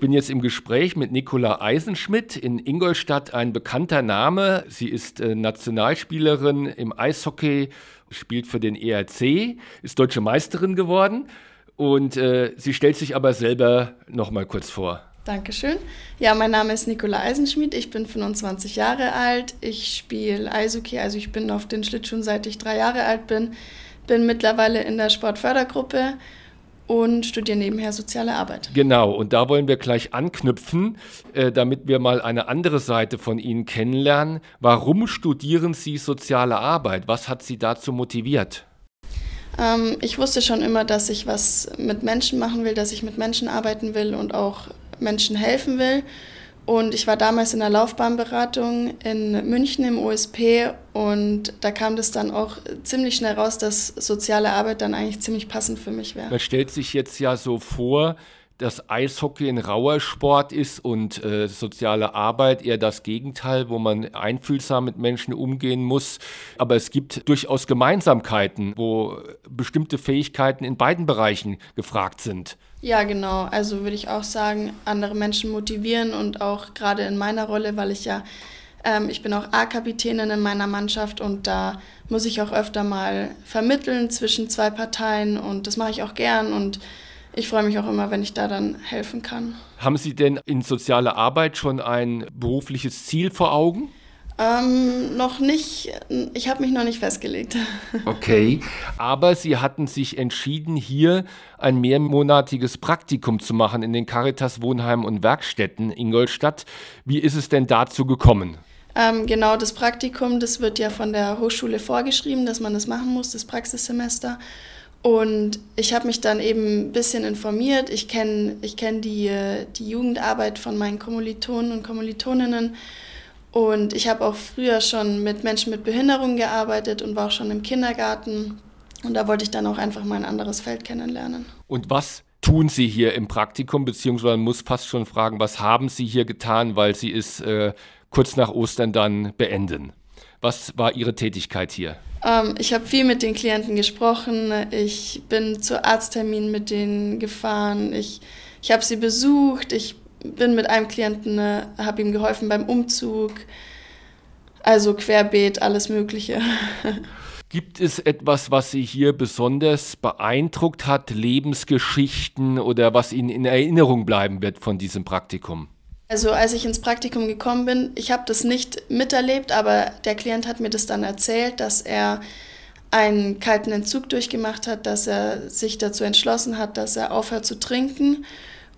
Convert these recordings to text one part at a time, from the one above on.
Ich bin jetzt im Gespräch mit Nicola Eisenschmidt in Ingolstadt, ein bekannter Name. Sie ist äh, Nationalspielerin im Eishockey, spielt für den ERC, ist deutsche Meisterin geworden und äh, sie stellt sich aber selber noch mal kurz vor. Dankeschön. Ja, mein Name ist Nicola Eisenschmidt, ich bin 25 Jahre alt, ich spiele Eishockey, also ich bin auf den Schlittschuhen seit ich drei Jahre alt bin, bin mittlerweile in der Sportfördergruppe und studiere nebenher soziale Arbeit. Genau, und da wollen wir gleich anknüpfen, äh, damit wir mal eine andere Seite von Ihnen kennenlernen. Warum studieren Sie soziale Arbeit? Was hat Sie dazu motiviert? Ähm, ich wusste schon immer, dass ich was mit Menschen machen will, dass ich mit Menschen arbeiten will und auch Menschen helfen will. Und ich war damals in der Laufbahnberatung in München im OSP und da kam das dann auch ziemlich schnell raus, dass soziale Arbeit dann eigentlich ziemlich passend für mich wäre. Man stellt sich jetzt ja so vor, dass Eishockey ein rauer Sport ist und äh, soziale Arbeit eher das Gegenteil, wo man einfühlsam mit Menschen umgehen muss. Aber es gibt durchaus Gemeinsamkeiten, wo bestimmte Fähigkeiten in beiden Bereichen gefragt sind. Ja, genau. Also würde ich auch sagen, andere Menschen motivieren und auch gerade in meiner Rolle, weil ich ja, ähm, ich bin auch A-Kapitänin in meiner Mannschaft und da muss ich auch öfter mal vermitteln zwischen zwei Parteien und das mache ich auch gern und ich freue mich auch immer, wenn ich da dann helfen kann. Haben Sie denn in sozialer Arbeit schon ein berufliches Ziel vor Augen? Ähm, noch nicht. Ich habe mich noch nicht festgelegt. Okay, aber Sie hatten sich entschieden, hier ein mehrmonatiges Praktikum zu machen in den Caritas Wohnheimen und Werkstätten Ingolstadt. Wie ist es denn dazu gekommen? Ähm, genau, das Praktikum, das wird ja von der Hochschule vorgeschrieben, dass man das machen muss, das Praxissemester. Und ich habe mich dann eben ein bisschen informiert. Ich kenne ich kenn die, die Jugendarbeit von meinen Kommilitonen und Kommilitoninnen und ich habe auch früher schon mit Menschen mit Behinderung gearbeitet und war auch schon im Kindergarten. Und da wollte ich dann auch einfach mal ein anderes Feld kennenlernen. Und was tun Sie hier im Praktikum, beziehungsweise man muss fast schon fragen, was haben Sie hier getan, weil Sie es äh, kurz nach Ostern dann beenden? Was war Ihre Tätigkeit hier? Ähm, ich habe viel mit den Klienten gesprochen. Ich bin zu Arztterminen mit denen gefahren. Ich, ich habe sie besucht. Ich bin mit einem Klienten, äh, habe ihm geholfen beim Umzug. Also querbeet, alles Mögliche. Gibt es etwas, was Sie hier besonders beeindruckt hat, Lebensgeschichten oder was Ihnen in Erinnerung bleiben wird von diesem Praktikum? Also als ich ins Praktikum gekommen bin, ich habe das nicht miterlebt, aber der Klient hat mir das dann erzählt, dass er einen kalten Entzug durchgemacht hat, dass er sich dazu entschlossen hat, dass er aufhört zu trinken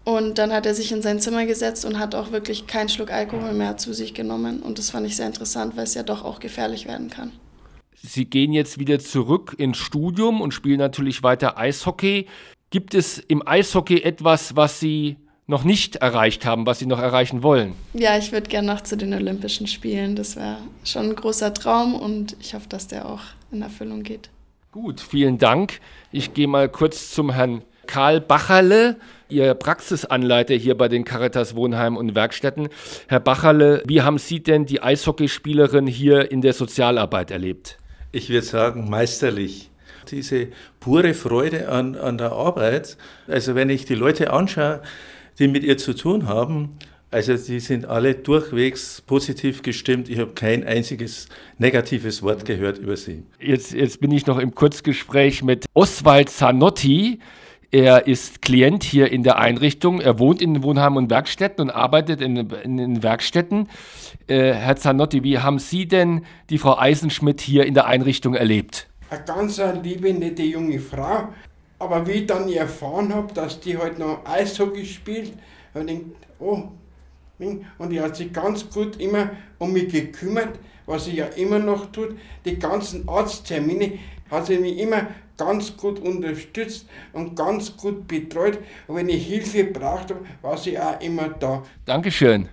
und dann hat er sich in sein Zimmer gesetzt und hat auch wirklich keinen Schluck Alkohol mehr zu sich genommen. Und das fand ich sehr interessant, weil es ja doch auch gefährlich werden kann. Sie gehen jetzt wieder zurück ins Studium und spielen natürlich weiter Eishockey. Gibt es im Eishockey etwas, was Sie noch nicht erreicht haben, was Sie noch erreichen wollen? Ja, ich würde gerne noch zu den Olympischen Spielen. Das wäre schon ein großer Traum und ich hoffe, dass der auch in Erfüllung geht. Gut, vielen Dank. Ich gehe mal kurz zum Herrn Karl Bacherle, Ihr Praxisanleiter hier bei den Caritas Wohnheimen und Werkstätten. Herr Bacherle, wie haben Sie denn die Eishockeyspielerin hier in der Sozialarbeit erlebt? Ich würde sagen, meisterlich. Diese pure Freude an, an der Arbeit, also wenn ich die Leute anschaue, die mit ihr zu tun haben, also die sind alle durchwegs positiv gestimmt. Ich habe kein einziges negatives Wort gehört über sie. Jetzt, jetzt bin ich noch im Kurzgespräch mit Oswald Zanotti. Er ist Klient hier in der Einrichtung. Er wohnt in den Wohnheimen und Werkstätten und arbeitet in, in den Werkstätten. Äh, Herr Zanotti, wie haben Sie denn die Frau Eisenschmidt hier in der Einrichtung erlebt? Eine ganz liebe, nette junge Frau. Aber wie ich dann erfahren habe, dass die halt noch Eishockey spielt, habe ich gedacht, oh, und die hat sich ganz gut immer um mich gekümmert, was sie ja immer noch tut. Die ganzen Arzttermine hat sie mich immer ganz gut unterstützt und ganz gut betreut. Und wenn ich Hilfe brauchte, war sie auch immer da. Dankeschön.